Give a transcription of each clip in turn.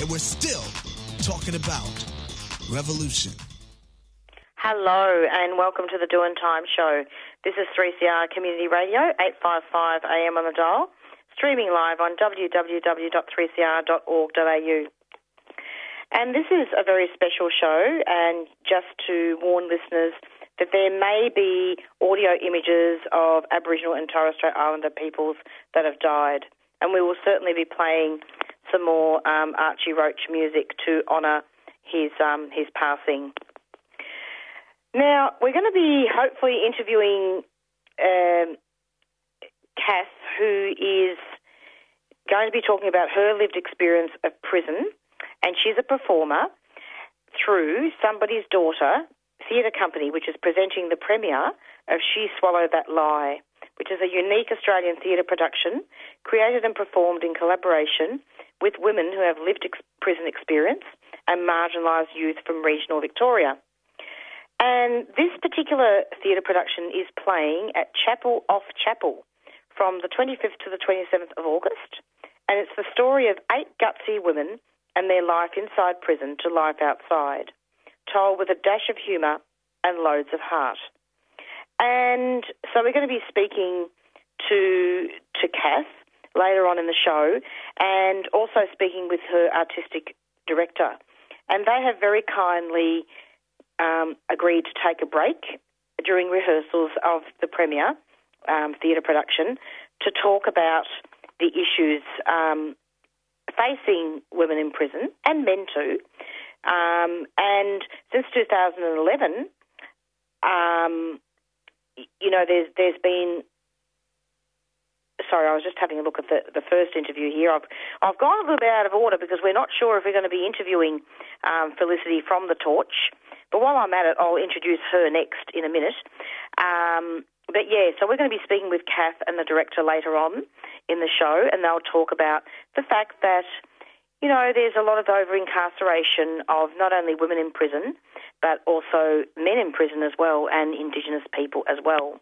and we're still talking about revolution. Hello and welcome to the Doing Time show. This is 3CR Community Radio, 855 AM on the dial, streaming live on www.3cr.org.au. And this is a very special show, and just to warn listeners that there may be audio images of Aboriginal and Torres Strait Islander peoples that have died. And we will certainly be playing some more um, Archie Roach music to honour his, um, his passing. Now, we're going to be hopefully interviewing um, Kath, who is going to be talking about her lived experience of prison, and she's a performer through Somebody's Daughter Theatre Company, which is presenting the premiere of She Swallowed That Lie, which is a unique Australian theatre production created and performed in collaboration with women who have lived ex- prison experience and marginalised youth from regional Victoria. And this particular theatre production is playing at Chapel Off Chapel from the 25th to the 27th of August. And it's the story of eight gutsy women and their life inside prison to life outside, told with a dash of humour and loads of heart. And so we're going to be speaking to to Kath later on in the show, and also speaking with her artistic director. And they have very kindly um, agreed to take a break during rehearsals of the premiere um, theatre production to talk about the issues um, facing women in prison and men too. Um, and since 2011, um, you know, there's there's been sorry, I was just having a look at the, the first interview here. I've I've gone a little bit out of order because we're not sure if we're going to be interviewing um, Felicity from the Torch. But while I'm at it, I'll introduce her next in a minute. Um, but yeah, so we're going to be speaking with Kath and the director later on in the show, and they'll talk about the fact that, you know, there's a lot of over incarceration of not only women in prison, but also men in prison as well, and Indigenous people as well.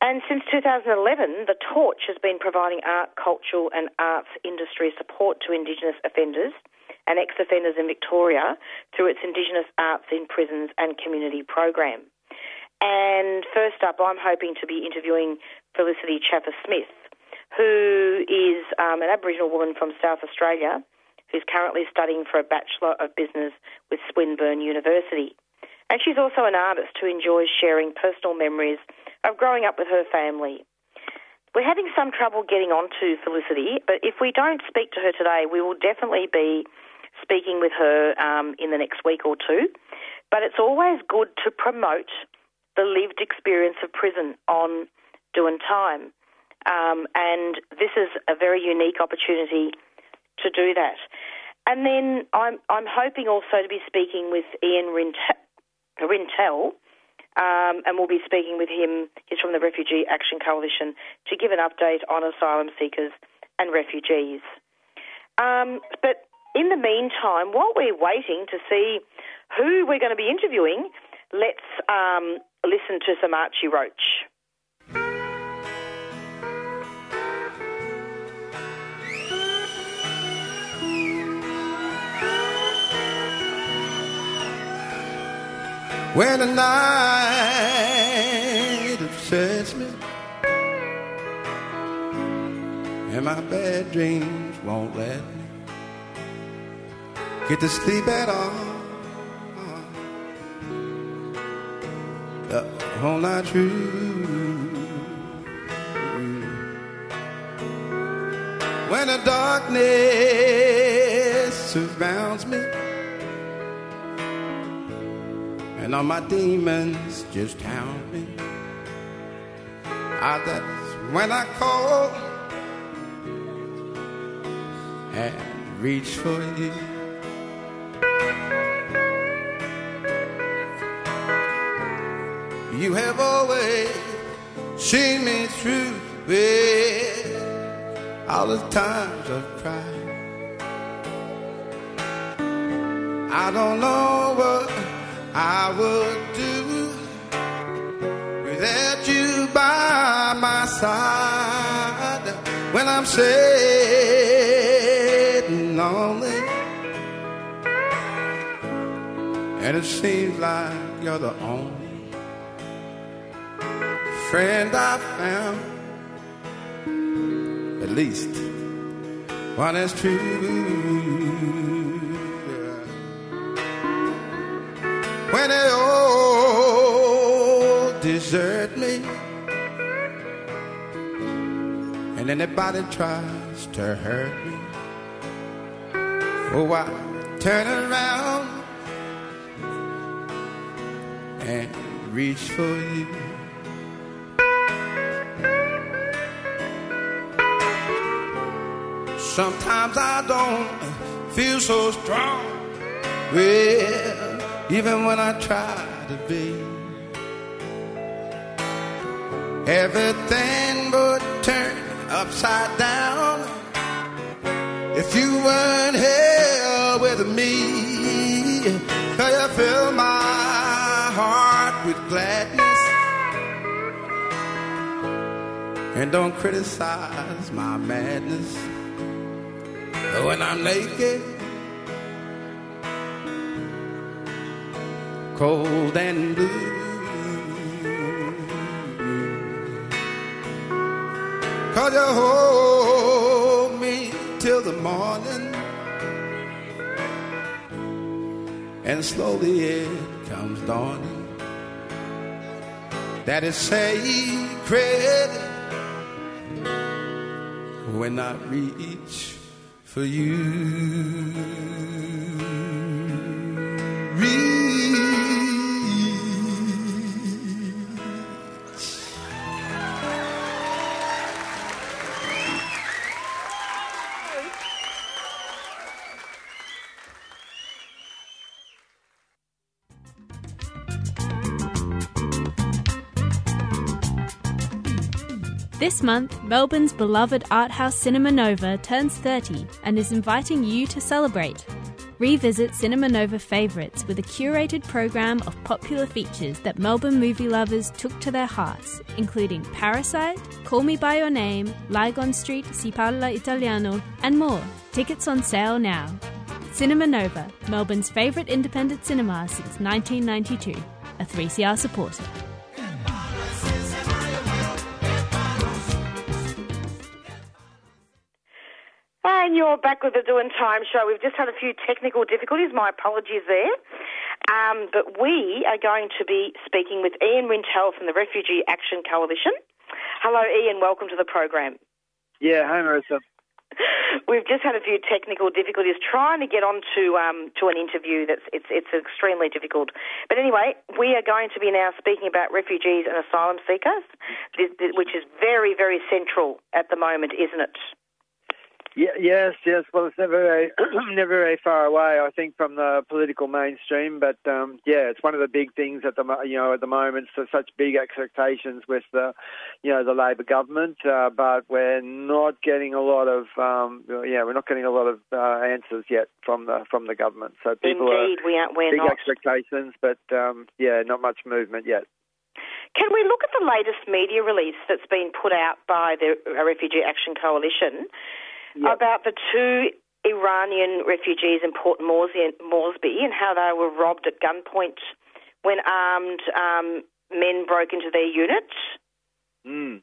And since 2011, the Torch has been providing art, cultural, and arts industry support to Indigenous offenders and ex offenders in Victoria through its Indigenous Arts in Prisons and Community program. And first up, I'm hoping to be interviewing Felicity Chaffer Smith, who is um, an Aboriginal woman from South Australia who's currently studying for a Bachelor of Business with Swinburne University. And she's also an artist who enjoys sharing personal memories of growing up with her family. We're having some trouble getting on to Felicity, but if we don't speak to her today, we will definitely be speaking with her um, in the next week or two. But it's always good to promote the lived experience of prison on doing time. Um, and this is a very unique opportunity to do that. And then I'm, I'm hoping also to be speaking with Ian Rintel, um, and we'll be speaking with him. He's from the Refugee Action Coalition to give an update on asylum seekers and refugees. Um, but in the meantime, while we're waiting to see who we're going to be interviewing, let's um, listen to some Archie Roach. When the night upsets me and my bad dreams won't let me get to sleep at all. The whole night through. When the darkness surrounds me, and all my demons just hound me. Ah, that's when I call and reach for you. You have always seen me through with all the times I've cried. I don't know what I would do without you by my side when I'm sad and lonely. And it seems like you're the only friend I found, at least one is true. When they all desert me, and anybody tries to hurt me, oh, I turn around and reach for you. Sometimes I don't feel so strong. Well, even when I try to be, everything would turn upside down if you weren't here with me. Cause you fill my heart with gladness. And don't criticize my madness. When I'm naked, cold and blue. Cause you hold me till the morning, and slowly it comes dawning that is sacred when I reach for you. This month, Melbourne's beloved art house Cinema Nova turns 30 and is inviting you to celebrate. Revisit Cinema Nova favourites with a curated program of popular features that Melbourne movie lovers took to their hearts, including Parasite, Call Me By Your Name, Lygon Street, Si Parla Italiano, and more. Tickets on sale now. Cinema Nova, Melbourne's favourite independent cinema since 1992, a 3CR supporter. And you're back with the Doing Time show. We've just had a few technical difficulties. My apologies there. Um, but we are going to be speaking with Ian Rintel from the Refugee Action Coalition. Hello, Ian. Welcome to the program. Yeah, hi, Marissa. We've just had a few technical difficulties trying to get onto um, to an interview. That's it's it's extremely difficult. But anyway, we are going to be now speaking about refugees and asylum seekers, which is very very central at the moment, isn't it? Yeah, yes, yes. Well, it's never very, never very far away, I think, from the political mainstream. But um, yeah, it's one of the big things at the you know at the moment. So such big expectations with the you know the Labor government, uh, but we're not getting a lot of um, yeah, we're not getting a lot of uh, answers yet from the from the government. So people Indeed, are we aren't. We're big not. expectations, but um, yeah, not much movement yet. Can we look at the latest media release that's been put out by the Refugee Action Coalition Yep. about the two Iranian refugees in Port Moresby, and how they were robbed at gunpoint when armed um, men broke into their unit? Mm.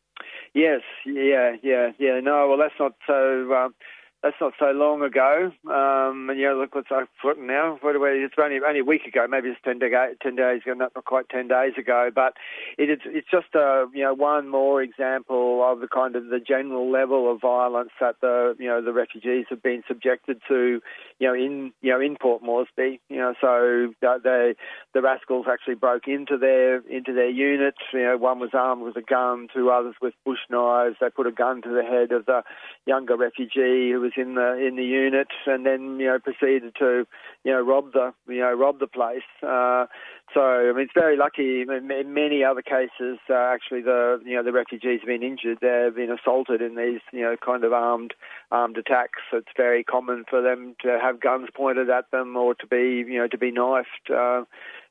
Yes, yeah, yeah, yeah. No, well, that's not so. Um, that's not so long ago. Um, and you know, look what's I've now. It's only only a week ago. Maybe it's 10, day, 10 days ago, not, quite ten days ago. But it is it's just a you know one more example of the kind of the general level of violence that the you know the refugees have been subjected to. You know, in you know in Port Moresby. You know, so they the rascals actually broke into their into their unit. You know, one was armed with a gun, two others with bush knives. They put a gun to the head of the younger refugee who was in the in the unit, and then you know proceeded to you know rob the you know rob the place. Uh, so I mean, it's very lucky. In many other cases, uh, actually, the you know the refugees have been injured. They've been assaulted in these you know kind of armed armed attacks. It's very common for them to have guns pointed at them or to be you know to be knifed. Uh,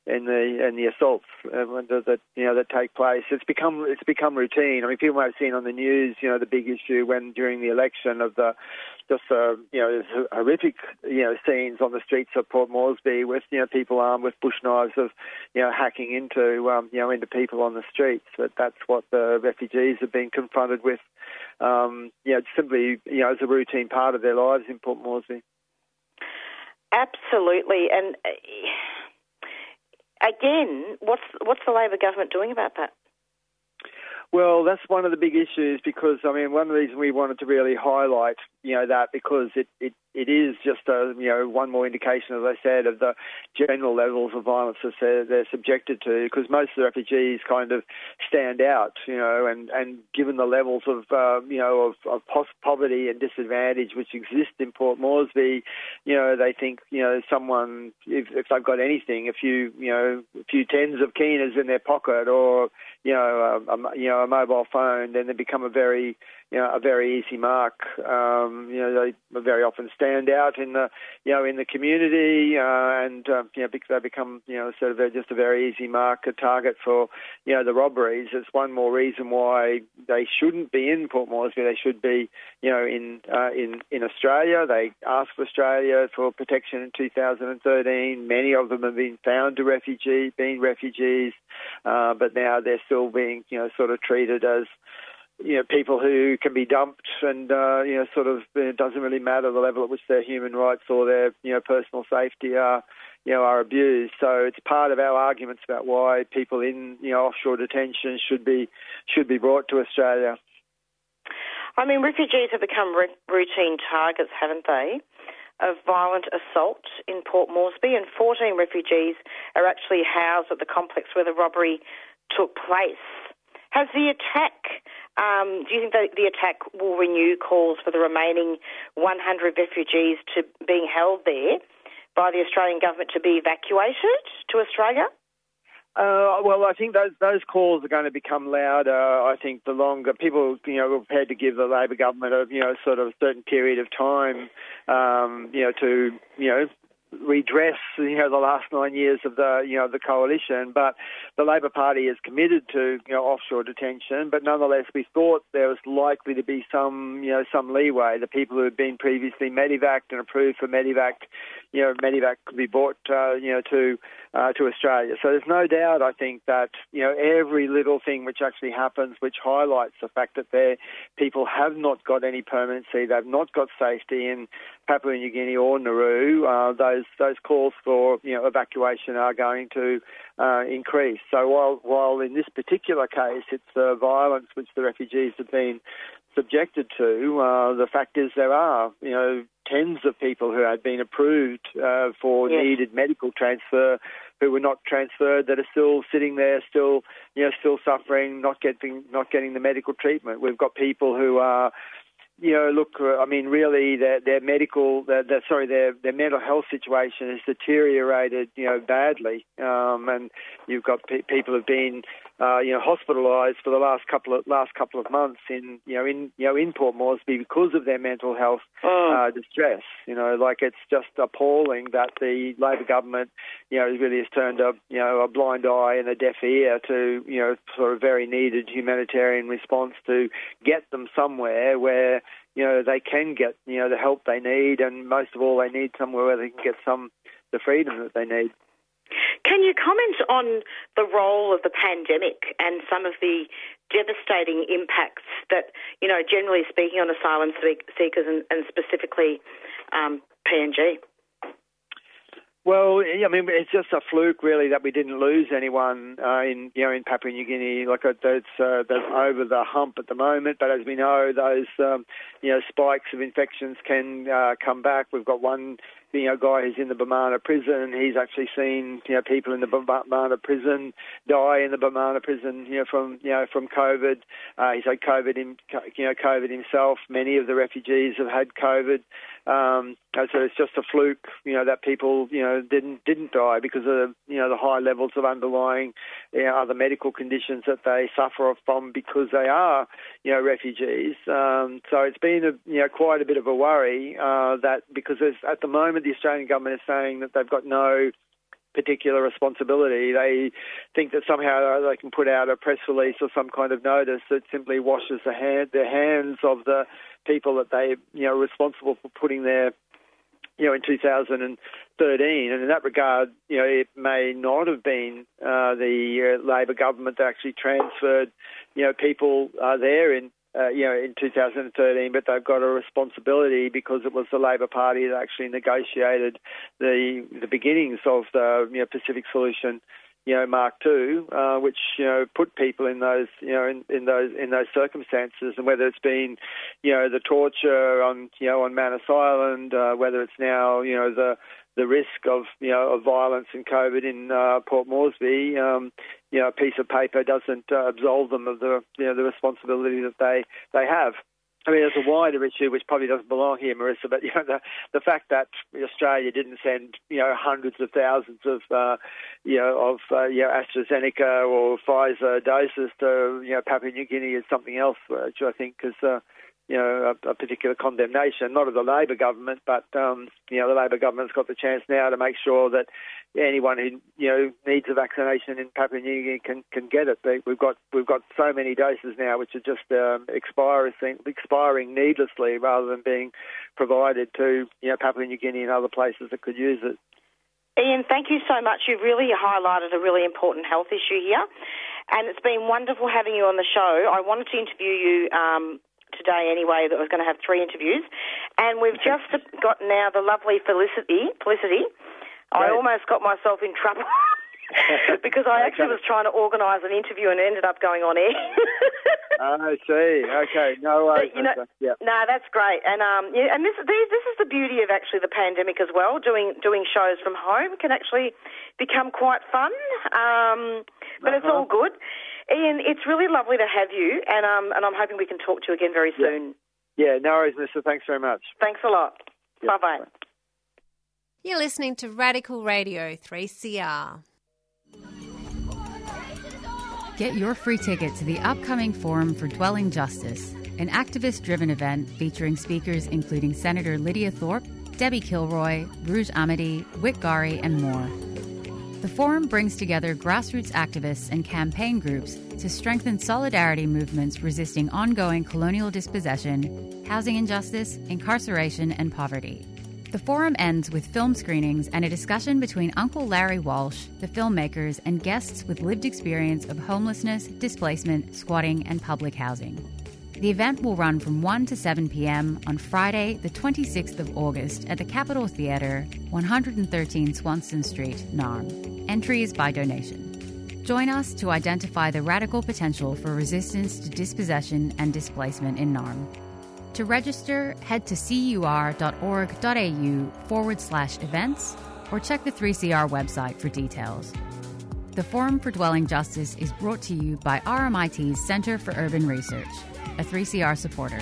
in the in the assaults that you know that take place. It's become it's become routine. I mean, people might have seen on the news, you know, the big issue when during the election of the just uh, you know horrific you know scenes on the streets of Port Moresby with you know people armed with bush knives of you know hacking into um, you know into people on the streets. But that's what the refugees have been confronted with. Um, you know, simply you know as a routine part of their lives in Port Moresby. Absolutely, and. Uh, again, what's what's the Labor government doing about that? Well, that's one of the big issues because I mean, one of the reasons we wanted to really highlight, you know, that because it, it, it is just a you know one more indication, as I said, of the general levels of violence that they're, they're subjected to. Because most of the refugees kind of stand out, you know, and, and given the levels of uh, you know of, of poverty and disadvantage which exist in Port Moresby, you know, they think you know someone if, if they've got anything, a few you know a few tens of kinas in their pocket or you know, a, a, you know, a mobile phone, then they become a very, you know, a very easy mark. Um, you know, they very often stand out in the, you know, in the community, uh, and uh, you know, they become, you know, sort of just a very easy mark, a target for, you know, the robberies. It's one more reason why they shouldn't be in Port Moresby. They should be, you know, in uh, in in Australia. They asked Australia for protection in 2013. Many of them have been found to refugee, being refugees, uh, but now they're still being, you know, sort of treated as, you know, people who can be dumped and, uh, you know, sort of it doesn't really matter the level at which their human rights or their, you know, personal safety are, you know, are abused. So it's part of our arguments about why people in, you know, offshore detention should be should be brought to Australia. I mean, refugees have become routine targets, haven't they? Of violent assault in Port Moresby, and 14 refugees are actually housed at the complex where the robbery took place. Has the attack, um, do you think that the attack will renew calls for the remaining 100 refugees to being held there by the Australian government to be evacuated to Australia? Uh, well, I think those those calls are going to become louder. I think the longer people, you know, are prepared to give the Labor government a, you know, sort of certain period of time, um, you know, to, you know, redress you know the last nine years of the you know the coalition but the Labor Party is committed to you know offshore detention but nonetheless we thought there was likely to be some you know some leeway. The people who had been previously Medevac and approved for Medevac, you know medevac could be brought uh, you know to uh, to Australia. So there's no doubt I think that you know every little thing which actually happens which highlights the fact that their people have not got any permanency they've not got safety in Papua New Guinea or Nauru uh, those those calls for you know evacuation are going to uh, increase. So while while in this particular case it's the violence which the refugees have been subjected to, uh, the fact is there are you know tens of people who had been approved uh, for yes. needed medical transfer who were not transferred that are still sitting there, still you know still suffering, not getting not getting the medical treatment. We've got people who are you know, look, uh, I mean, really, their, their medical, their, their, sorry, their, their mental health situation has deteriorated, you know, badly. Um, and you've got pe- people who've been uh, you know, hospitalised for the last couple of last couple of months in you know in you know in Port Moresby because of their mental health oh. uh, distress. You know, like it's just appalling that the Labor government, you know, really has turned a you know a blind eye and a deaf ear to you know sort of very needed humanitarian response to get them somewhere where you know they can get you know the help they need, and most of all, they need somewhere where they can get some the freedom that they need. Can you comment on the role of the pandemic and some of the devastating impacts that, you know, generally speaking on asylum seekers and, and specifically um, PNG? Well, I mean, it's just a fluke, really, that we didn't lose anyone uh, in, you know, in Papua New Guinea. Like that's uh, that's over the hump at the moment. But as we know, those um, you know spikes of infections can uh, come back. We've got one you know, guy who's in the Bomana prison. He's actually seen, you know, people in the Bomana prison die in the Bomana prison, you know, from, you know, from COVID. Uh, he's had COVID, in, you know, COVID himself. Many of the refugees have had COVID. Um, so it's just a fluke, you know, that people, you know, didn't didn't die because of, you know, the high levels of underlying, you know, other medical conditions that they suffer from because they are, you know, refugees. Um, so it's been, a, you know, quite a bit of a worry uh, that because at the moment the Australian government is saying that they've got no particular responsibility. They think that somehow they can put out a press release or some kind of notice that simply washes the hand, the hands of the people that they, you know, responsible for putting their you know, in 2013. And in that regard, you know, it may not have been uh, the uh, Labor government that actually transferred, you know, people uh, there in uh, you know, in 2013, but they've got a responsibility because it was the Labor Party that actually negotiated the the beginnings of the you know, Pacific Solution, you know, Mark II, uh, which you know put people in those you know in, in those in those circumstances, and whether it's been, you know, the torture on you know on Manus Island, uh, whether it's now you know the the risk of you know of violence and COVID in uh, Port Moresby, um, you know, a piece of paper doesn't uh, absolve them of the you know the responsibility that they they have. I mean, there's a wider issue which probably doesn't belong here, Marissa, but you know, the, the fact that Australia didn't send you know hundreds of thousands of uh, you know of uh, you know AstraZeneca or Pfizer doses to you know Papua New Guinea is something else, which I think is uh, you know, a, a, particular condemnation, not of the Labor government, but um, you know, the Labor government's got the chance now to make sure that anyone who you know needs a vaccination in Papua New Guinea can can get it. We've got we've got so many doses now which are just um, expiring expiring needlessly rather than being provided to you know Papua New Guinea and other places that could use it. Ian, thank you so much. You've really highlighted a really important health issue here. And it's been wonderful having you on the show. I wanted to interview you um, today anyway that was going to have three interviews. And we've just got now the lovely Felicity. Felicity. I almost got myself in trouble. because I actually was trying to organise an interview and ended up going on air. I see. Okay, no worries. you know, yeah. No, that's great. And um, yeah, and this this is the beauty of actually the pandemic as well. Doing doing shows from home can actually become quite fun. Um, but uh-huh. it's all good. Ian, it's really lovely to have you, and um, and I'm hoping we can talk to you again very soon. Yeah, yeah no worries, Mister. Thanks very much. Thanks a lot. Yeah, bye bye. You're listening to Radical Radio 3CR. Get your free ticket to the upcoming Forum for Dwelling Justice, an activist driven event featuring speakers including Senator Lydia Thorpe, Debbie Kilroy, Rouge Amity, Whit Gari, and more. The forum brings together grassroots activists and campaign groups to strengthen solidarity movements resisting ongoing colonial dispossession, housing injustice, incarceration, and poverty. The forum ends with film screenings and a discussion between Uncle Larry Walsh, the filmmakers, and guests with lived experience of homelessness, displacement, squatting, and public housing. The event will run from 1 to 7 pm on Friday, the 26th of August at the Capitol Theatre, 113 Swanston Street, Naarm. Entry is by donation. Join us to identify the radical potential for resistance to dispossession and displacement in Naarm. To register, head to cur.org.au forward slash events or check the 3CR website for details. The Forum for Dwelling Justice is brought to you by RMIT's Centre for Urban Research a 3CR supporter.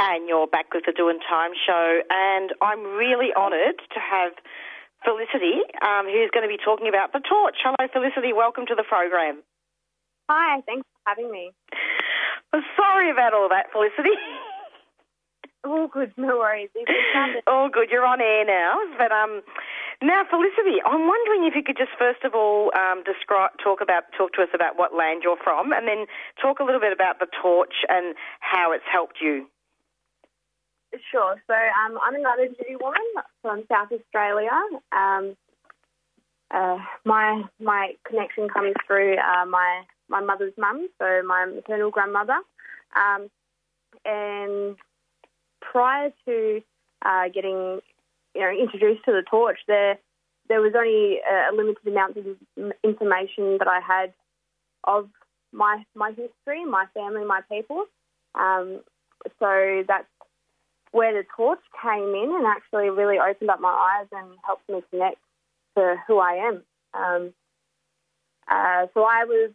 And you're back with the Doing Time show, and I'm really honoured to have Felicity, um, who's going to be talking about the torch. Hello, Felicity. Welcome to the program. Hi. Thanks for having me. I'm sorry about all that, Felicity. all good. No worries. all good. You're on air now, but um, now, Felicity, I'm wondering if you could just first of all um, describe, talk about, talk to us about what land you're from, and then talk a little bit about the torch and how it's helped you. Sure. So um, I'm a Ngadjuri woman from South Australia. Um, uh, my my connection comes through uh, my my mother's mum, so my maternal grandmother. Um, and prior to uh, getting you know introduced to the torch, there there was only a limited amount of information that I had of my my history, my family, my people. Um, so that's where the torch came in and actually really opened up my eyes and helped me connect to who I am. Um, uh, so I was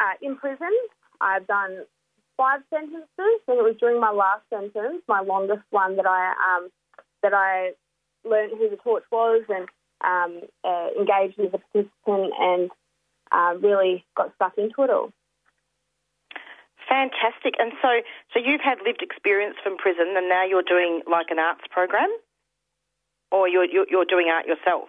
uh, in prison. I've done five sentences, and it was during my last sentence, my longest one, that I um, that I learned who the torch was and um, uh, engaged as a participant and uh, really got stuck into it all. Fantastic. And so, so you've had lived experience from prison, and now you're doing like an arts program, or you're you're, you're doing art yourself.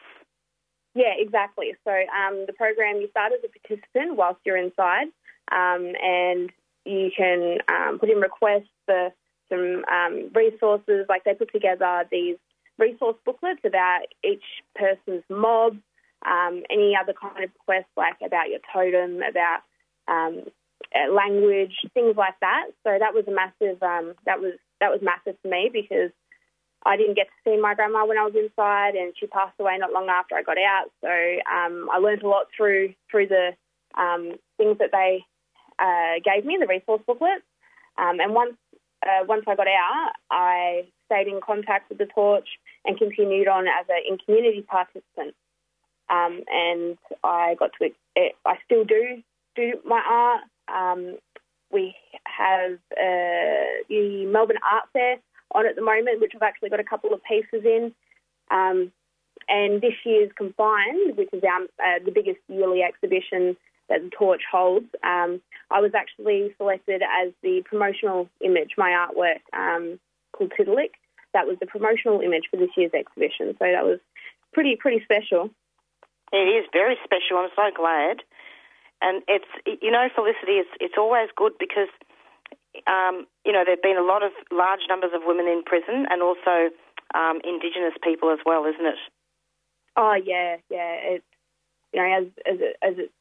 Yeah, exactly. So um, the program you start as a participant whilst you're inside, um, and you can um, put in requests for some um, resources. Like they put together these resource booklets about each person's mob, um, any other kind of requests like about your totem, about um, uh, language, things like that. So that was a massive. Um, that was that was massive for me because I didn't get to see my grandma when I was inside, and she passed away not long after I got out. So um, I learned a lot through through the um, things that they uh, gave me, the resource booklets. Um, and once uh, once I got out, I stayed in contact with the torch and continued on as a in community participant. Um, and I got to it, I still do do my art. Um, we have uh, the Melbourne Art Fair on at the moment, which I've actually got a couple of pieces in. Um, and this year's Confined, which is our, uh, the biggest yearly exhibition that the Torch holds, um, I was actually selected as the promotional image, my artwork um, called Tiddalik. That was the promotional image for this year's exhibition. So that was pretty pretty special. It is very special. I'm so glad. And it's you know, Felicity, it's it's always good because um, you know there've been a lot of large numbers of women in prison and also um, Indigenous people as well, isn't it? Oh yeah, yeah. It's you know as as it, as it's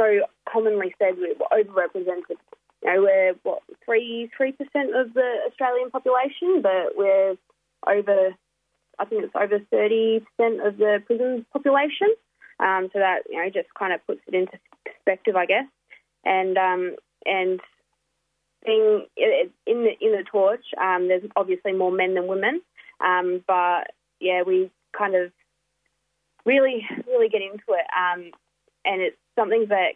so commonly said, we're overrepresented. You know, we're what three three percent of the Australian population, but we're over. I think it's over thirty percent of the prison population. Um, so that you know just kind of puts it into perspective, I guess. And um, and being in the in the torch, um, there's obviously more men than women, um, but yeah, we kind of really really get into it, um, and it's something that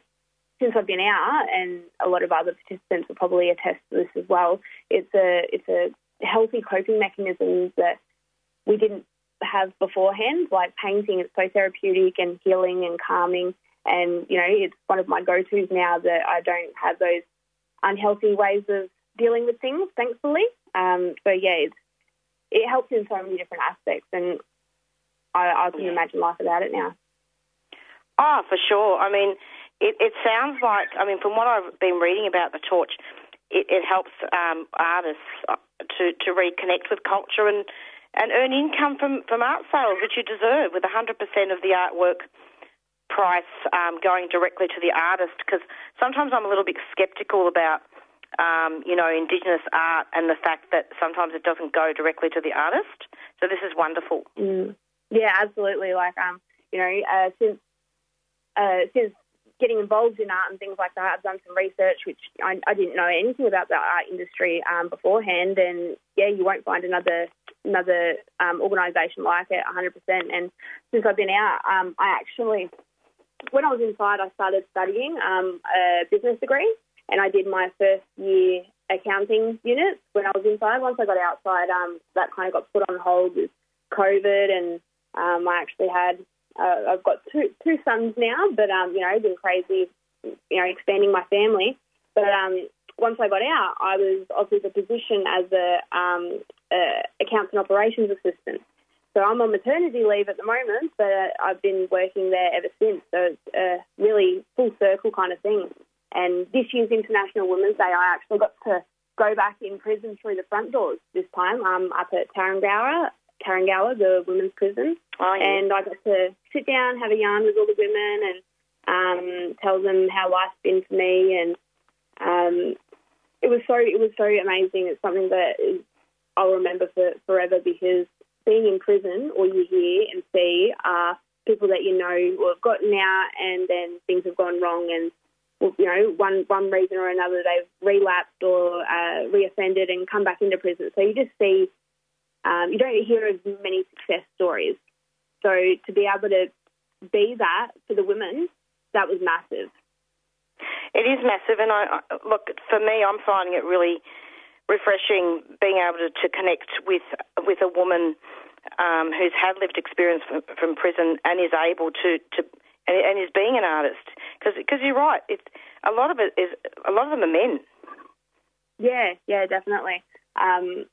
since I've been out, and a lot of other participants will probably attest to this as well. It's a it's a healthy coping mechanism that we didn't have beforehand, like painting. It's so therapeutic and healing and calming. And, you know, it's one of my go tos now that I don't have those unhealthy ways of dealing with things, thankfully. Um, so, yeah, it's, it helps in so many different aspects. And I, I can imagine life without it now. Oh, for sure. I mean, it, it sounds like, I mean, from what I've been reading about the torch, it, it helps um, artists uh, to, to reconnect with culture and and earn income from, from art sales, which you deserve, with 100% of the artwork price um, going directly to the artist. Because sometimes I'm a little bit sceptical about, um, you know, Indigenous art and the fact that sometimes it doesn't go directly to the artist. So this is wonderful. Mm. Yeah, absolutely. Like, um, you know, uh, since uh, since getting involved in art and things like that. I've done some research, which I, I didn't know anything about the art industry um, beforehand, and yeah, you won't find another another um, organisation like it 100%. And since I've been out, um, I actually, when I was inside, I started studying um, a business degree, and I did my first year accounting unit when I was inside. Once I got outside, um, that kind of got put on hold with COVID, and um, I actually had uh, I've got two two sons now, but um, you know, been crazy, you know, expanding my family. But um, once I got out, I was offered a position as a, um, a accounts and operations assistant. So I'm on maternity leave at the moment, but I've been working there ever since. So it's a really full circle kind of thing. And this year's International Women's Day, I actually got to go back in prison through the front doors this time, I'm up at Tarrengower, Tarrengower, the women's prison. Oh, yeah. And I got to sit down, have a yarn with all the women, and um, tell them how life's been for me. And um, it was so it was so amazing. It's something that is, I'll remember for forever because being in prison, all you hear and see are people that you know who have gotten out, and then things have gone wrong, and you know, one one reason or another, they've relapsed or uh, reoffended and come back into prison. So you just see, um, you don't hear as many success stories. So to be able to be that for the women, that was massive. It is massive, and I look for me. I'm finding it really refreshing being able to, to connect with with a woman um, who's had lived experience from, from prison and is able to to and, and is being an artist because you're right. It's a lot of it is a lot of them are men. Yeah, yeah, definitely. Um,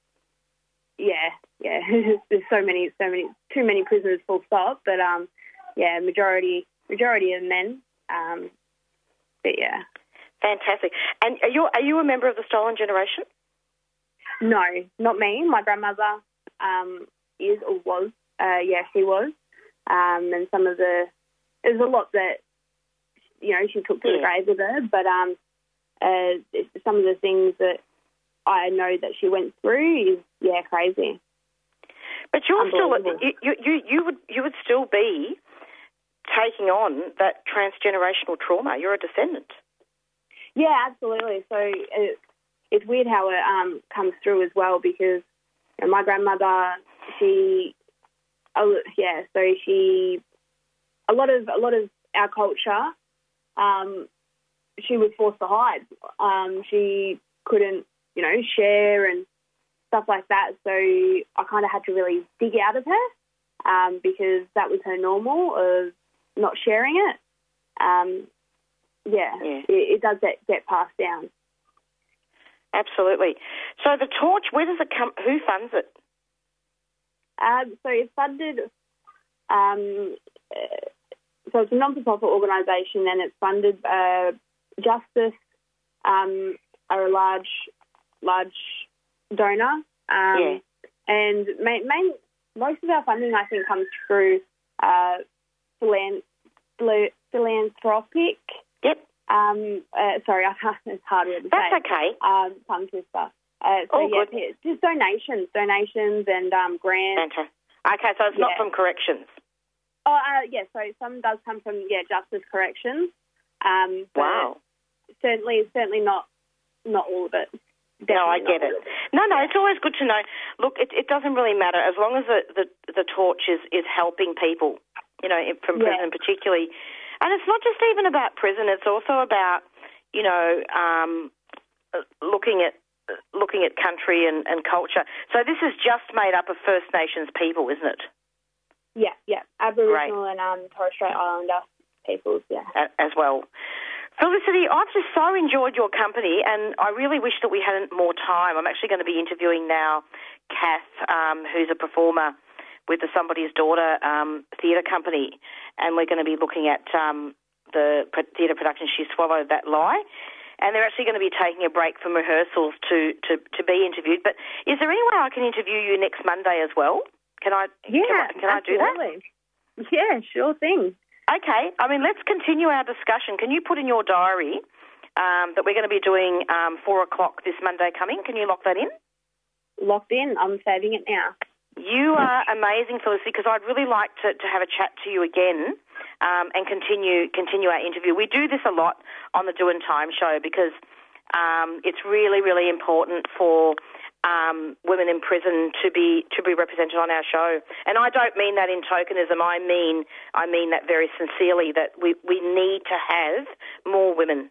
yeah, yeah. There's so many, so many, too many prisoners. Full stop. But um, yeah, majority, majority of men. Um, but yeah, Fantastic. And are you are you a member of the Stolen Generation? no, not me. My grandmother um, is or was. Uh, yeah, she was. Um, and some of the there's a lot that you know she took to the grave with her. But um, uh, some of the things that I know that she went through is yeah crazy. But you're still you, you you would you would still be taking on that transgenerational trauma. You're a descendant. Yeah, absolutely. So it, it's weird how it um, comes through as well because you know, my grandmother, she, oh, yeah, so she, a lot of a lot of our culture, um, she was forced to hide. Um, she couldn't, you know, share and stuff like that. So I kind of had to really dig out of her um, because that was her normal of not sharing it. Um, yeah, Yeah. It, it does get, get passed down. Absolutely. So the torch, where does it come? Who funds it? Um, so it's funded. Um, uh, so it's a non-for-profit organisation, and it's funded. Uh, Justice um, are a large, large donor, um, Yeah. and main, main, most of our funding, I think, comes through uh, philanthropic. Yep. Um, uh, sorry, I can't, it's to That's say. okay. Um, tongue twister. Uh, so Oh, yeah, good. just donations, donations, and um, grants. Fantastic. Okay, so it's not from corrections. Oh, uh, yeah. So some does come from yeah justice corrections. Um, but Wow. Certainly, certainly not not all of it. No, I get it. No, no, it's always good to know. Look, it, it doesn't really matter as long as the, the, the torch is, is helping people, you know, from Yeah. prison particularly. And it's not just even about prison, it's also about, you know, um, looking at looking at country and, and culture. So this is just made up of First Nations people, isn't it? Yeah, yeah. Aboriginal and um, Torres Strait Islander peoples. Yeah. as well. Felicity, I've just so enjoyed your company, and I really wish that we had more time. I'm actually going to be interviewing now Kath, um, who's a performer with the Somebody's Daughter um, theatre company, and we're going to be looking at um, the theatre production She Swallowed That Lie. And they're actually going to be taking a break from rehearsals to, to, to be interviewed. But is there any way I can interview you next Monday as well? Can I? Yeah. Can I, can I do that? Yeah, sure thing. Okay, I mean, let's continue our discussion. Can you put in your diary um, that we're going to be doing um, four o'clock this Monday coming? Can you lock that in? Locked in. I'm saving it now. You are amazing, Felicity, because I'd really like to, to have a chat to you again um, and continue continue our interview. We do this a lot on the Doing Time show because um, it's really, really important for um, women in prison to be to be represented on our show. And I don't mean that in tokenism. I mean I mean that very sincerely. That we we need to have more women.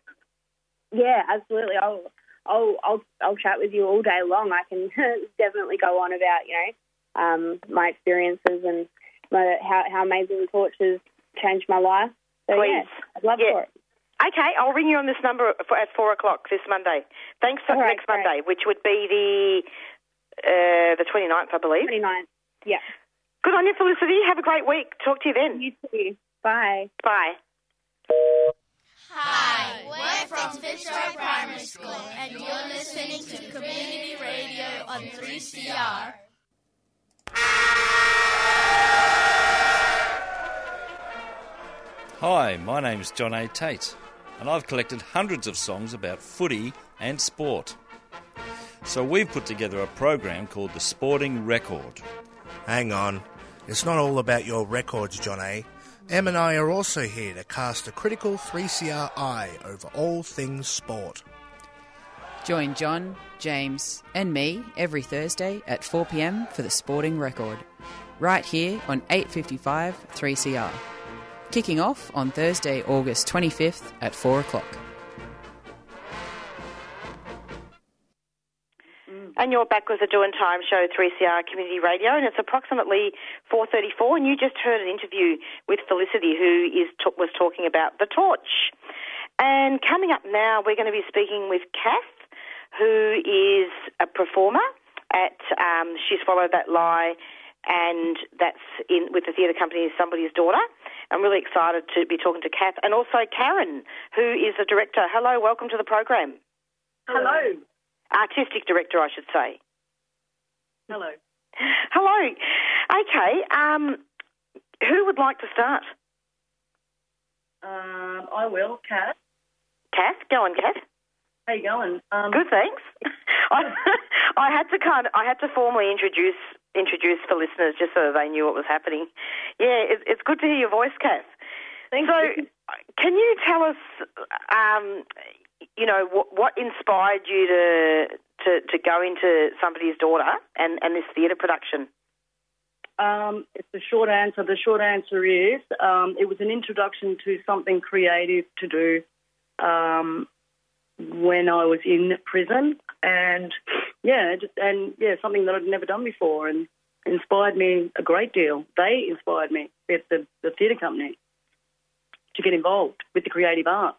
Yeah, absolutely. I'll I'll I'll I'll chat with you all day long. I can definitely go on about you know um, my experiences and my, how how amazing the torch changed my life. So yeah, I'd love Yeah. for it. Okay, I'll ring you on this number for, at four o'clock this Monday. Thanks for All right, next great. Monday, which would be the uh, the 29th, I believe. 29. Yeah. Good on you, Felicity. Have a great week. Talk to you then. You too. Bye. Bye. Hi, we're from Fitzroy Primary School, and you're listening to Community Radio on 3CR. Hi, my name is John A. Tate, and I've collected hundreds of songs about footy and sport. So we've put together a program called The Sporting Record. Hang on. It's not all about your records, John A. Em and I are also here to cast a critical 3CR eye over all things sport. Join John, James, and me every Thursday at 4 pm for the Sporting Record, right here on 855 3CR. Kicking off on Thursday, August 25th at 4 o'clock. And you're back with the Doing Time Show, 3CR Community Radio, and it's approximately 4.34, and you just heard an interview with Felicity, who is was talking about the torch. And coming up now, we're going to be speaking with Kath, who is a performer at um, She Swallowed That Lie, and that's in with the theatre company Somebody's Daughter. I'm really excited to be talking to Kath, and also Karen, who is the director. Hello, welcome to the program. Hello. Artistic director, I should say. Hello. Hello. Okay. Um, who would like to start? Um, I will, Kath. Kath, go on, Kath. How you going? Um, Good, thanks. I, I had to kind of, I had to formally introduce introduce for listeners just so they knew what was happening. Yeah, it, it's good to hear your voice, Kath. Thank so, you. can you tell us, um, you know, what, what inspired you to, to to go into somebody's daughter and and this theatre production? Um, it's the short answer. The short answer is um, it was an introduction to something creative to do um, when I was in prison, and yeah, just, and yeah, something that I'd never done before, and inspired me a great deal. They inspired me, the the, the theatre company, to get involved with the creative arts.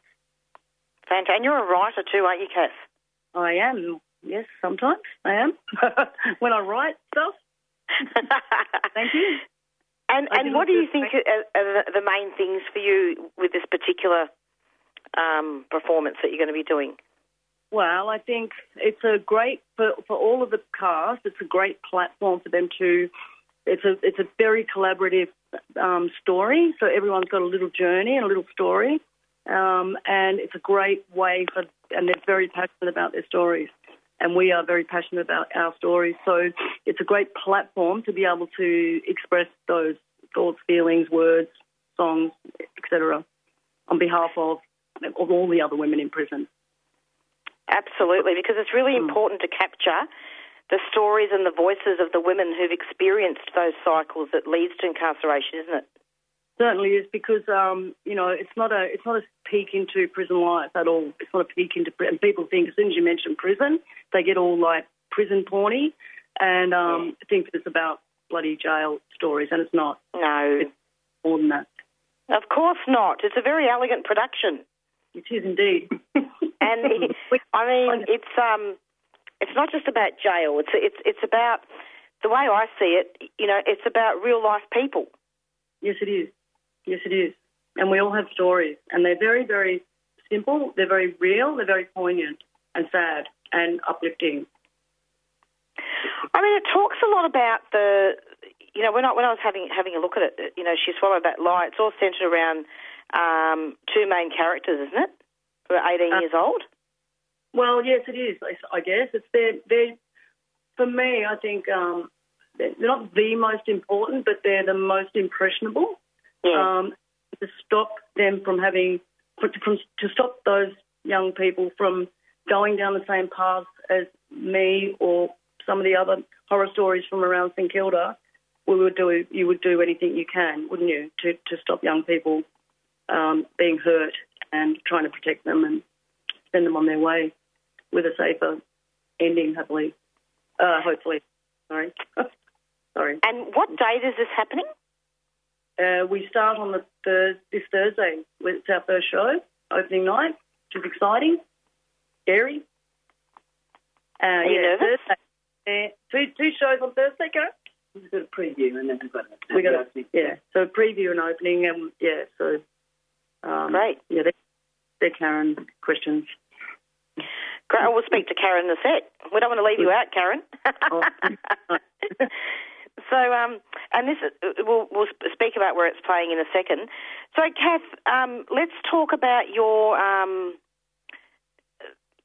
Fantastic. And you're a writer too, aren't you, Kath? I am. Yes, sometimes I am. when I write stuff. Thank you. And and what do you think are, are the main things for you with this particular um, performance that you're going to be doing? Well, I think it's a great for for all of the cast. It's a great platform for them to. It's a it's a very collaborative um, story. So everyone's got a little journey and a little story, um, and it's a great way for. And they're very passionate about their stories, and we are very passionate about our stories. So it's a great platform to be able to express those thoughts, feelings, words, songs, etc. On behalf of of all the other women in prison. Absolutely, because it's really important to capture the stories and the voices of the women who've experienced those cycles that leads to incarceration, isn't it? certainly is because um, you know it's not a it's not a peek into prison life at all. It's not a peek into and people think as soon as you mention prison, they get all like prison porny and um, think that it's about bloody jail stories, and it's not. No, it's more than that. Of course not. It's a very elegant production. It is indeed. and it, I mean, it's um, it's not just about jail. It's it's it's about the way I see it. You know, it's about real life people. Yes, it is. Yes, it is. And we all have stories, and they're very, very simple. They're very real. They're very poignant and sad and uplifting. I mean, it talks a lot about the, you know, when I when I was having having a look at it, you know, she swallowed that lie. It's all centred around um, two main characters, isn't it? Who are 18 Uh, years old. Well, yes, it is. I- guess it's they're, they're for me. I think um, they're not the most important, but they're the most impressionable. Um, to stop them from having, from, to stop those young people from going down the same path as me or some of the other horror stories from around St Kilda, we would do. You would do anything you can, wouldn't you, to to stop young people um, being hurt and trying to protect them and send them on their way with a safer ending, happily, uh, hopefully. Sorry, sorry. And what date is this happening? Uh, we start on the thir- this Thursday. It's our first show, opening night, which is exciting, scary. Uh, Are you yeah, nervous? Thursday. Two two shows on Thursday, go. We've got a preview and then we've got a We got a, yeah, so preview and opening, and yeah, so um, Great. Yeah, they're, they're Karen questions. Great. We'll speak to Karen in a sec. We don't want to leave you out, Karen. so, um, and this is, we'll, we'll speak about where it's playing in a second. So, Kath, um, let's talk about your um,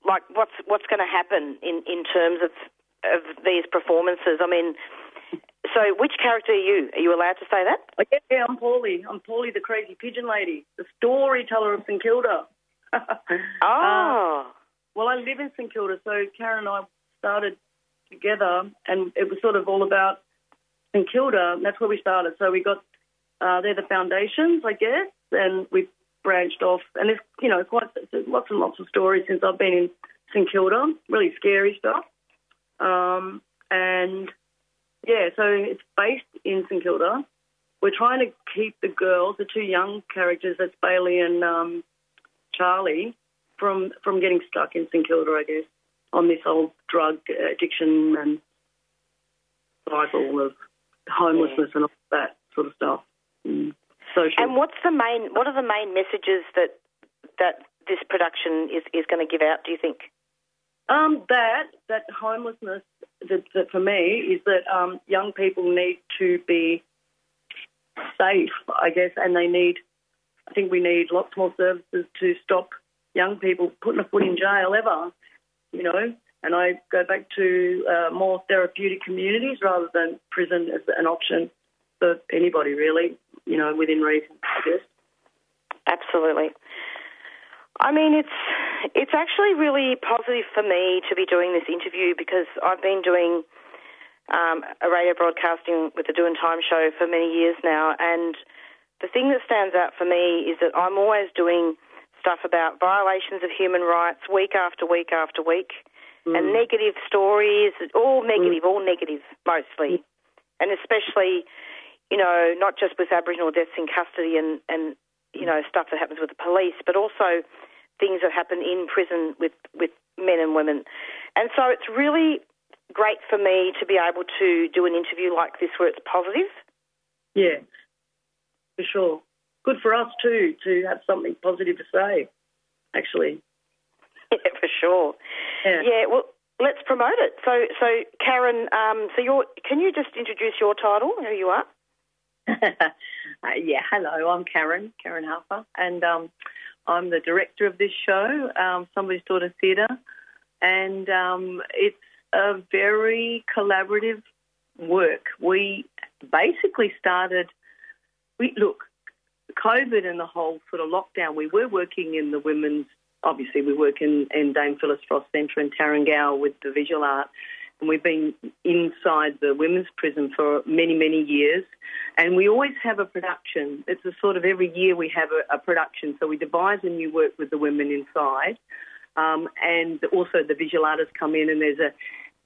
like what's what's going to happen in, in terms of of these performances. I mean, so which character are you? Are you allowed to say that? Yeah, yeah, I'm Paulie. I'm Paulie, the crazy pigeon lady, the storyteller of St Kilda. oh. Uh, well, I live in St Kilda, so Karen and I started together, and it was sort of all about St Kilda. That's where we started. So we got uh, they're the foundations, I guess, and we branched off. And there's you know quite lots and lots of stories since I've been in St Kilda. Really scary stuff. Um, and yeah, so it's based in St Kilda. We're trying to keep the girls, the two young characters, that's Bailey and um, Charlie, from from getting stuck in St Kilda, I guess, on this old drug addiction and cycle of homelessness yeah. and all that sort of stuff. Mm. Social. And what's the main? What are the main messages that that this production is is going to give out? Do you think? Um, that that homelessness that, that for me is that um, young people need to be safe, I guess, and they need. I think we need lots more services to stop young people putting a foot in jail ever, you know. And I go back to uh, more therapeutic communities rather than prison as an option for anybody, really, you know, within reason, I guess. Absolutely. I mean, it's it's actually really positive for me to be doing this interview because I've been doing um, a radio broadcasting with the Doing Time show for many years now, and the thing that stands out for me is that I'm always doing stuff about violations of human rights week after week after week, mm. and negative stories, all negative, mm. all negative mostly, and especially, you know, not just with Aboriginal deaths in custody and and you know stuff that happens with the police, but also things that happen in prison with with men and women, and so it's really great for me to be able to do an interview like this where it's positive. Yeah, for sure good for us too to have something positive to say. Actually, yeah, for sure. Yeah. yeah well, let's promote it. So, so Karen, um, so you can you just introduce your title, who you are? uh, yeah, hello. I'm Karen, Karen Harper, and um, I'm the director of this show, um, Somebody's Daughter Theatre, and um, it's a very collaborative work. We basically started. We look. COVID and the whole sort of lockdown, we were working in the women's, obviously, we work in, in Dame Phyllis Frost Centre in Tarrengower with the visual art. And we've been inside the women's prison for many, many years. And we always have a production. It's a sort of every year we have a, a production. So we devise a new work with the women inside. Um, and also the visual artists come in and there's a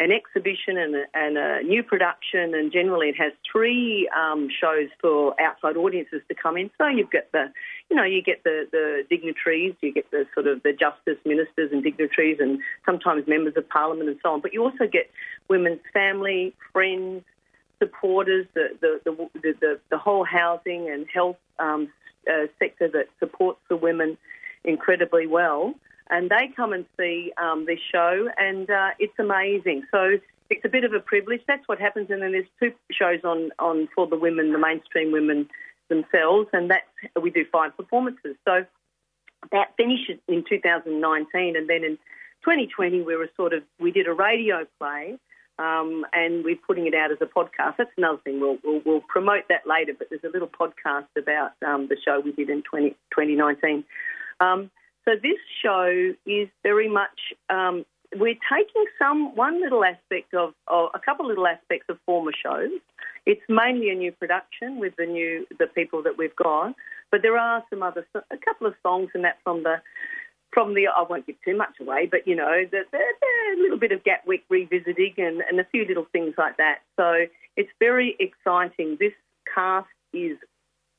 an exhibition and a, and a, new production, and generally it has three um, shows for outside audiences to come in. So you've got the, you know, you get the, the dignitaries, you get the sort of the justice ministers and dignitaries, and sometimes members of parliament and so on. But you also get women's family, friends, supporters, the the the, the, the whole housing and health um, uh, sector that supports the women incredibly well and they come and see um, this show, and uh, it's amazing. So it's a bit of a privilege. That's what happens, and then there's two shows on on for the women, the mainstream women themselves, and that's we do five performances. So that finished in 2019, and then in 2020 we were sort of we did a radio play. Um, and we're putting it out as a podcast. That's another thing. We'll, we'll, we'll promote that later, but there's a little podcast about um, the show we did in 20, 2019. Um, so this show is very much um, we're taking some one little aspect of, of, a couple little aspects of former shows. It's mainly a new production with the new the people that we've got, but there are some other a couple of songs and that from the from the I won't give too much away, but you know the, the, the little bit of Gatwick revisiting and, and a few little things like that. So it's very exciting. This cast is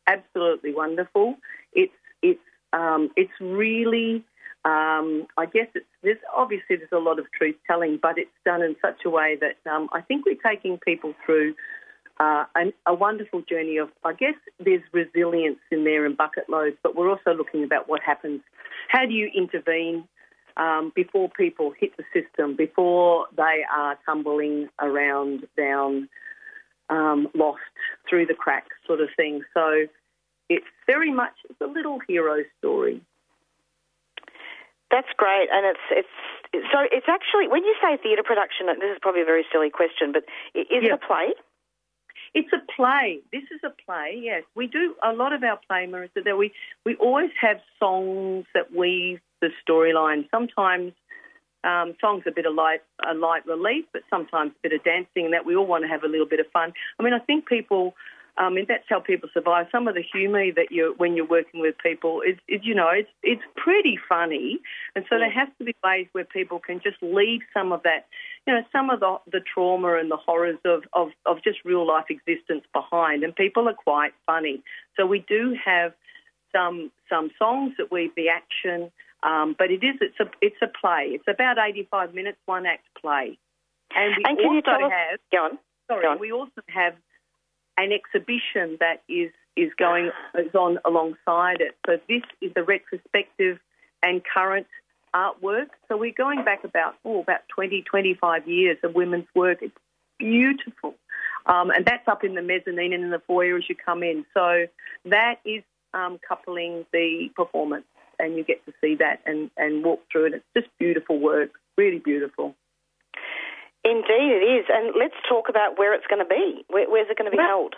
absolutely wonderful. It's it's um, it's really, um, I guess it's there's obviously there's a lot of truth telling, but it's done in such a way that um, I think we're taking people through uh, an, a wonderful journey of. I guess there's resilience in there and bucket loads, but we're also looking about what happens how do you intervene um, before people hit the system, before they are tumbling around, down, um, lost through the cracks, sort of thing. So it's very much it's a little hero story. That's great, and it's it's so it's actually when you say theatre production. This is probably a very silly question, but is it a play? It's a play. This is a play. Yes, we do a lot of our play, Marissa. That we we always have songs that weave the storyline. Sometimes um, songs a bit of light a light relief, but sometimes a bit of dancing. And that we all want to have a little bit of fun. I mean, I think people. I mean, that's how people survive. Some of the humour that you when you're working with people is, is, you know, it's it's pretty funny, and so there has to be ways where people can just leave some of that, you know, some of the the trauma and the horrors of of, of just real life existence behind, and people are quite funny. So we do have some some songs that weave the action. Um, but it is it's a it's a play. It's about eighty five minutes, one act play, and we And can also you tell us- have Go on. sorry, Go on. we also have an exhibition that is is going is on alongside it. So this is a retrospective and current artwork. So we're going back about oh about 20, 25 years of women's work. It's beautiful, um, and that's up in the mezzanine and in the foyer as you come in. So that is um, coupling the performance, and you get to see that and and walk through it. It's just beautiful work, really beautiful. Indeed, it is. And let's talk about where it's going to be. Where, where's it going to be Well, held?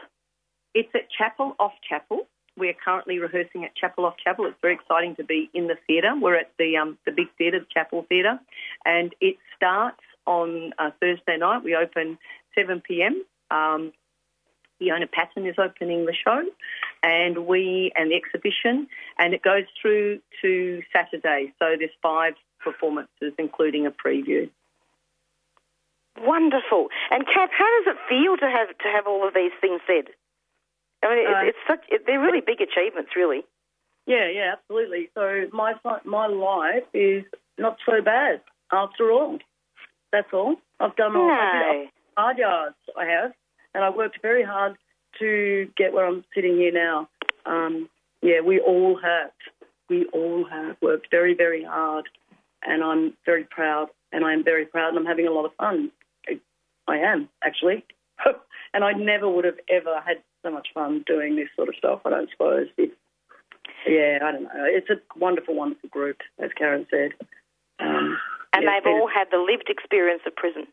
It's at Chapel Off Chapel. We're currently rehearsing at Chapel Off Chapel. It's very exciting to be in the theatre. We're at the um, the big theatre, the Chapel Theatre, and it starts on uh, Thursday night. We open 7 p.m. Um, Fiona Patten is opening the show, and we and the exhibition, and it goes through to Saturday. So there's five performances, including a preview. Wonderful. And Kath, how does it feel to have to have all of these things said? I mean, it's, Uh, it's such it, they're really big achievements, really. Yeah, yeah, absolutely. So my my life is not so bad after all. That's all. I've done all I did hard yards. I have, and I worked very hard to get where I'm sitting here now. Um, yeah, we all have. We all have worked very, very hard, and I'm very proud. And I am very proud, and I'm having a lot of fun. I, am actually, and I never would have ever had so much fun doing this sort of stuff. I don't suppose. If, yeah, I don't know. It's a wonderful, wonderful group, as Karen said. Um, And yeah, they've all had the lived experience of prison.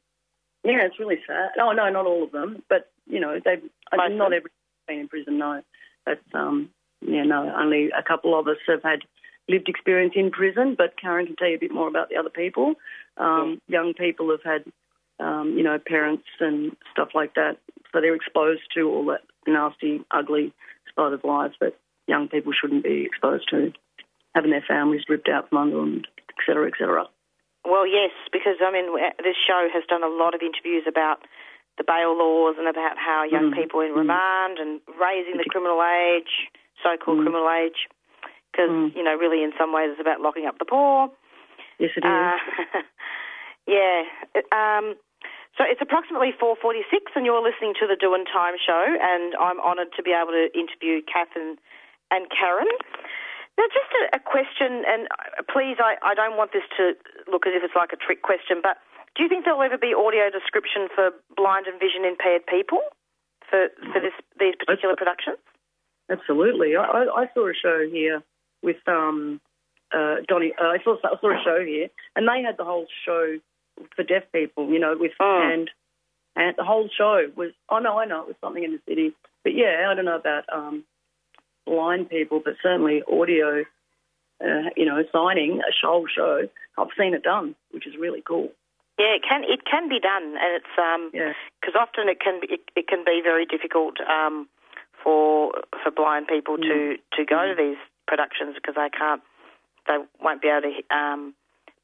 yeah, it's really sad. Oh no, not all of them, but you know, they've Most not everyone's been in prison. No, but um, yeah, no, only a couple of us have had lived experience in prison. But Karen can tell you a bit more about the other people. Um, Young people have had, um, you know, parents and stuff like that, so they're exposed to all that nasty, ugly side of life that young people shouldn't be exposed to, having their families ripped out from under them, et cetera, et cetera. Well, yes, because I mean, this show has done a lot of interviews about the bail laws and about how young Mm. people in remand and raising the criminal age, so-called Mm. criminal age, because you know, really, in some ways, it's about locking up the poor. Yes, it is. Uh, yeah. Um, so it's approximately 4:46, and you're listening to the Doing Time show, and I'm honoured to be able to interview Kath and, and Karen. Now, just a, a question, and please, I, I don't want this to look as if it's like a trick question, but do you think there'll ever be audio description for blind and vision impaired people for for this these particular productions? Absolutely. I, I, I saw a show here with um, uh, Donny. Uh, I saw I saw a show here, and they had the whole show for deaf people. You know, with and and the whole show was. Oh no, I know it was something in the city, but yeah, I don't know about um, blind people, but certainly audio. Uh, you know, signing a whole show. I've seen it done, which is really cool. Yeah, it can it can be done, and it's um because often it can be it, it can be very difficult um for for blind people to to go to these productions because they can't they won't be able to um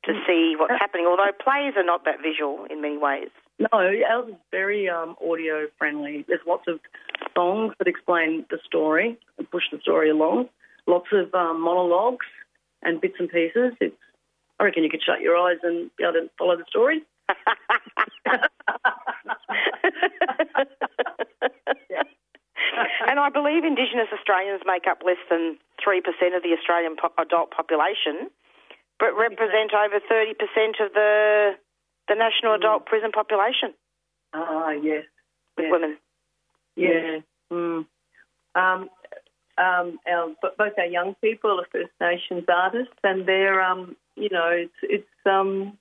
to see what's happening. Although plays are not that visual in many ways. No, ours is very um, audio friendly. There's lots of songs that explain the story and push the story along. Lots of um, monologues and bits and pieces. It's, I reckon you could shut your eyes and be able to follow the story. and I believe Indigenous Australians make up less than three percent of the Australian po- adult population. But represent over 30% of the the national Mm. adult prison population. Ah, yes. With yes. women. Yeah. Mm. Um, um, our, both our young people are First Nations artists, and they're, um, you know, it's, it's, um,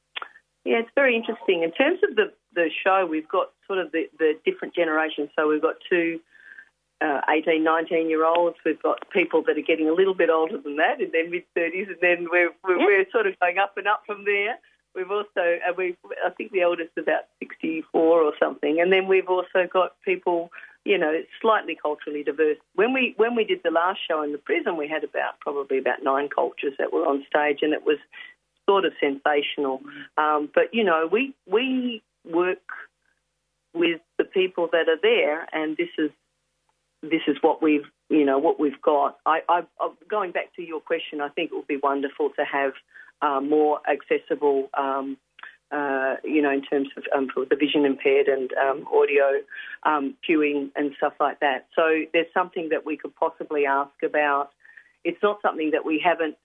yeah, it's very interesting. In terms of the, the show, we've got sort of the, the different generations. So we've got two uh, 18, 19 year olds. We've got people that are getting a little bit older than that in their mid 30s, and then we're, we're, we're sort of going up and up from there. We've also, uh, we, I think the oldest is about 64 or something, and then we've also got people, you know, slightly culturally diverse. When we when we did the last show in the prison, we had about probably about nine cultures that were on stage, and it was sort of sensational. Um, but you know, we we work with the people that are there, and this is this is what we've you know what we've got. I, I, I going back to your question, I think it would be wonderful to have uh, more accessible. Um, uh, you know, in terms of um, for the vision impaired and um, audio um, viewing and stuff like that. So there's something that we could possibly ask about. It's not something that we haven't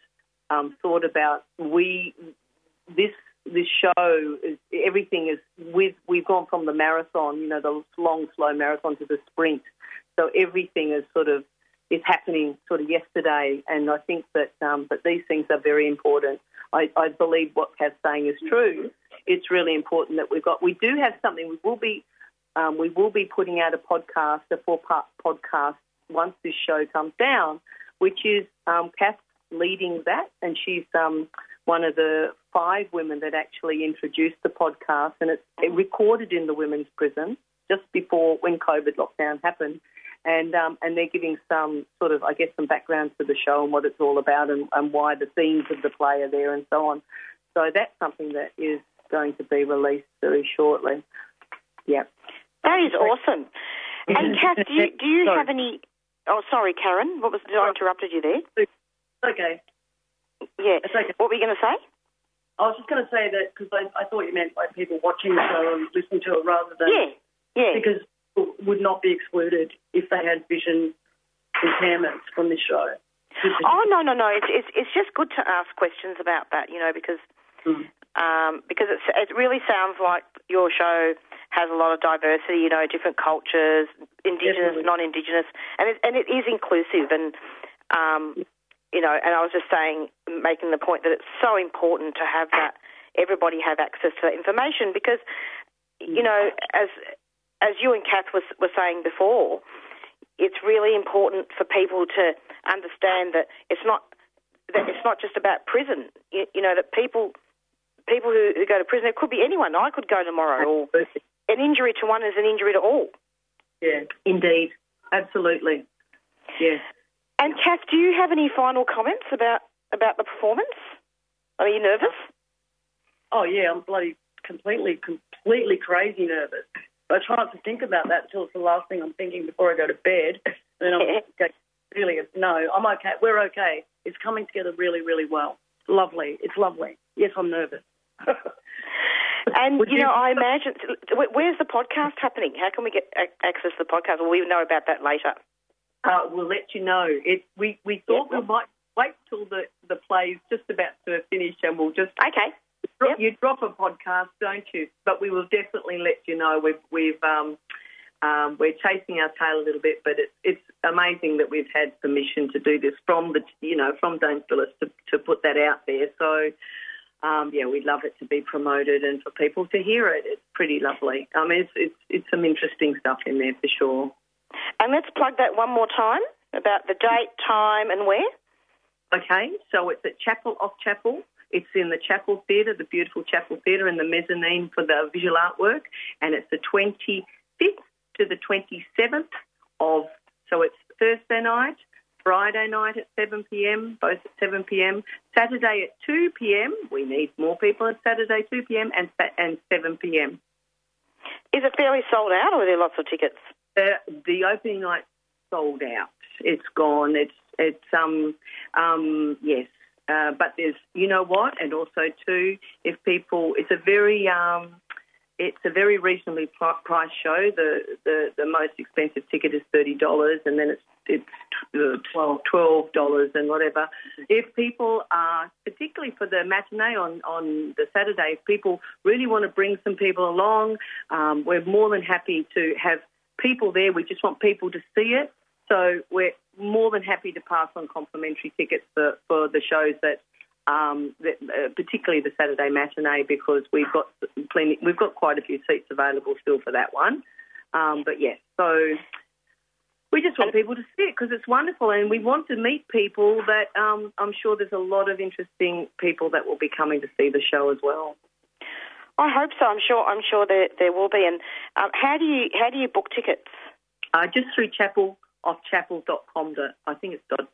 um, thought about. We this this show is everything is with we've gone from the marathon, you know, the long slow marathon to the sprint. So everything is sort of is happening sort of yesterday, and I think that um, but these things are very important. I, I believe what Kath's saying is true. It's really important that we've got. We do have something. We will be um, we will be putting out a podcast, a four part podcast once this show comes down, which is um, Kath leading that, and she's um, one of the five women that actually introduced the podcast, and it's recorded in the women's prison just before when COVID lockdown happened. And um, and they're giving some sort of, I guess, some background to the show and what it's all about and, and why the themes of the play are there and so on. So that's something that is going to be released very shortly. Yeah. That is awesome. And Kath, do you, do you have any? Oh, sorry, Karen. What was? I interrupted you there. Okay. Yeah. It's okay. What were you going to say? I was just going to say that because I, I thought you meant like people watching the show and listening to it rather than Yeah, yeah. because would not be excluded if they had vision impairments from this show. Oh no, no, no. It's it's it's just good to ask questions about that, you know, because um, because it's, it really sounds like your show has a lot of diversity, you know, different cultures, indigenous, Definitely. non-indigenous, and it, and it is inclusive. And um, you know, and I was just saying, making the point that it's so important to have that everybody have access to that information because, you know, as as you and Kath was were saying before, it's really important for people to understand that it's not that it's not just about prison. You, you know that people people who, who go to prison, it could be anyone. I could go tomorrow, or an injury to one is an injury to all. Yeah, indeed, absolutely. Yes. And Kath, do you have any final comments about about the performance? Are you nervous? Oh yeah, I'm bloody completely, completely crazy nervous. I try not to think about that until it's the last thing I'm thinking before I go to bed. And then I'm okay, really no, I'm okay. We're okay. It's coming together really, really well. Lovely. It's lovely. Yes, I'm nervous. And you know, I imagine where's the podcast happening? How can we get access to the podcast? Well, we know about that later. Uh, we'll let you know. It, we we thought we might wait till the the play's just about to finish, and we'll just okay. Drop, You drop a podcast, don't you? But we will definitely let you know. We've we've um, um, we're chasing our tail a little bit, but it's it's amazing that we've had permission to do this from the you know from Dame Phyllis to to put that out there. So. Um, yeah, we'd love it to be promoted and for people to hear it. It's pretty lovely. I mean, it's, it's it's some interesting stuff in there for sure. And let's plug that one more time about the date, time, and where. Okay, so it's at Chapel off Chapel. It's in the Chapel Theatre, the beautiful Chapel Theatre, in the mezzanine for the visual artwork, and it's the 25th to the 27th of. So it's Thursday night, Friday night at 7 p.m., both at 7 p.m. Saturday at 2 p.m. We need more people at Saturday 2 p.m. and and 7 p.m. Is it fairly sold out, or are there lots of tickets? Uh, the opening night sold out. It's gone. It's it's um um yes. Uh, but there's you know what, and also too, if people, it's a very um, it's a very reasonably pri- priced show. The, the the most expensive ticket is thirty dollars, and then it's it's uh, twelve dollars and whatever. If people are particularly for the matinee on on the Saturday, if people really want to bring some people along, um, we're more than happy to have people there. We just want people to see it. So we're more than happy to pass on complimentary tickets for, for the shows that um, that, uh, particularly the Saturday matinee, because we've got plenty, we've got quite a few seats available still for that one. Um, but yes, yeah, so we just want people to see it because it's wonderful, and we want to meet people that um, I'm sure there's a lot of interesting people that will be coming to see the show as well. I hope so. I'm sure. I'm sure there there will be. And um, how do you how do you book tickets? Uh, just through chapel offchapel.com. I think it's dot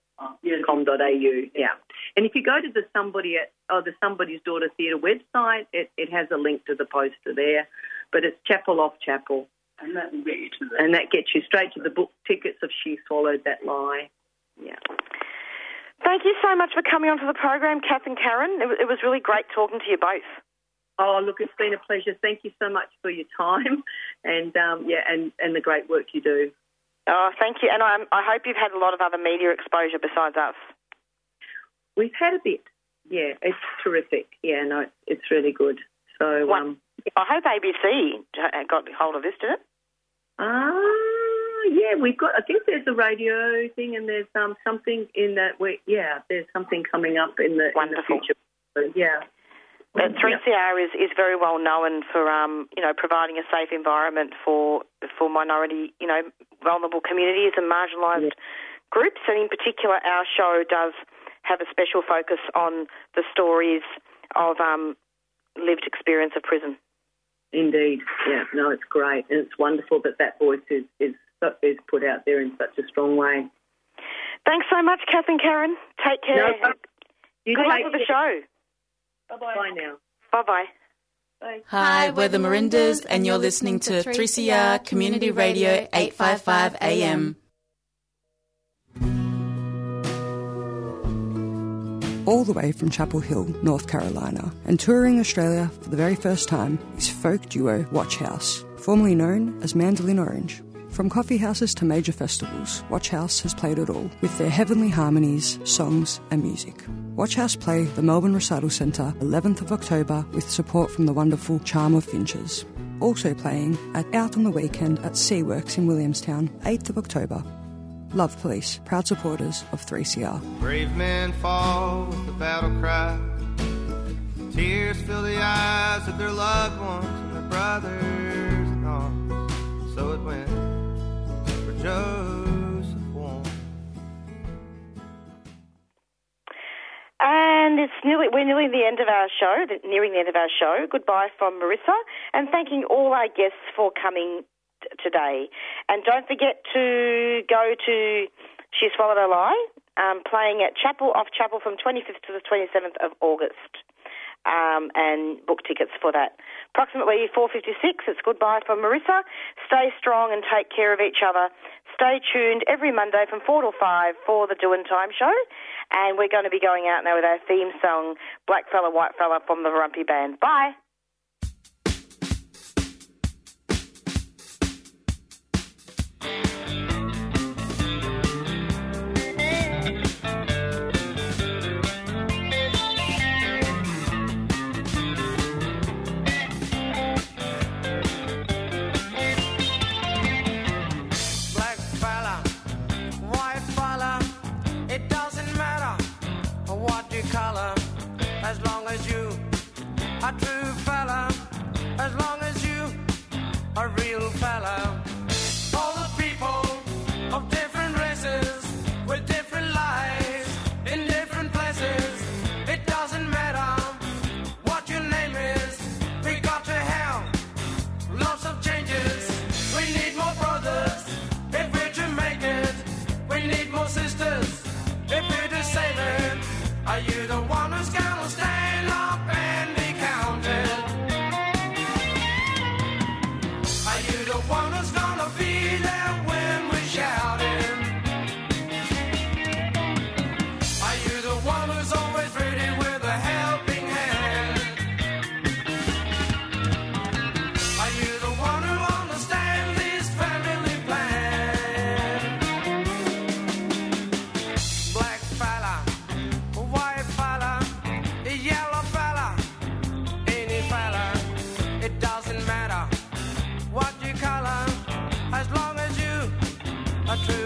com.au. Yeah. And if you go to the somebody at oh, the somebody's daughter theatre website, it, it has a link to the poster there. But it's Chapel off Chapel. And that will get you to the And that gets you straight to the book tickets of She Swallowed That Lie. Yeah. Thank you so much for coming onto the program, Kath and Karen. It, it was really great talking to you both. Oh, look, it's been a pleasure. Thank you so much for your time, and um, yeah, and, and the great work you do. Oh, thank you. And I, I hope you've had a lot of other media exposure besides us. We've had a bit. Yeah, it's terrific. Yeah, no, it's, really good. So, um, I hope ABC got hold of this, did it? Ah, uh, yeah, we've got. I think there's a radio thing, and there's um something in that. We yeah, there's something coming up in the, Wonderful. in the future. Yeah. But 3CR is, is very well known for um, you know providing a safe environment for for minority you know vulnerable communities and marginalised yeah. groups, and in particular, our show does have a special focus on the stories of um, lived experience of prison. Indeed, yeah, no, it's great, and it's wonderful that that voice is is is put out there in such a strong way. Thanks so much, Kath and Karen. Take care. No, Good luck with the show. Bye-bye. Bye now. Bye-bye. Bye. Hi, we're the Merindas, and you're listening to 3CR Community Radio 855 AM. All the way from Chapel Hill, North Carolina, and touring Australia for the very first time is folk duo Watch House, formerly known as Mandolin Orange. From coffee houses to major festivals, Watch House has played it all with their heavenly harmonies, songs, and music. Watch House play the Melbourne Recital Centre 11th of October with support from the wonderful Charm of Finches. Also playing at Out on the Weekend at Seaworks in Williamstown 8th of October. Love Police, proud supporters of 3CR. Brave men fall with the battle cry. Tears fill the eyes of their loved ones and their brothers arms. So it went Joseph. And it's nearly we're nearly the end of our show, nearing the end of our show. Goodbye from Marissa, and thanking all our guests for coming today. And don't forget to go to She Swallowed a Lie, um, playing at Chapel off Chapel from 25th to the 27th of August. Um, and book tickets for that. Approximately 4.56, it's goodbye from Marissa. Stay strong and take care of each other. Stay tuned every Monday from 4 to 5 for the Doing Time show. And we're going to be going out now with our theme song, Black Fella, White Fella from the Warumpi Band. Bye. As long as you a true fella, as long as you a real fella. true.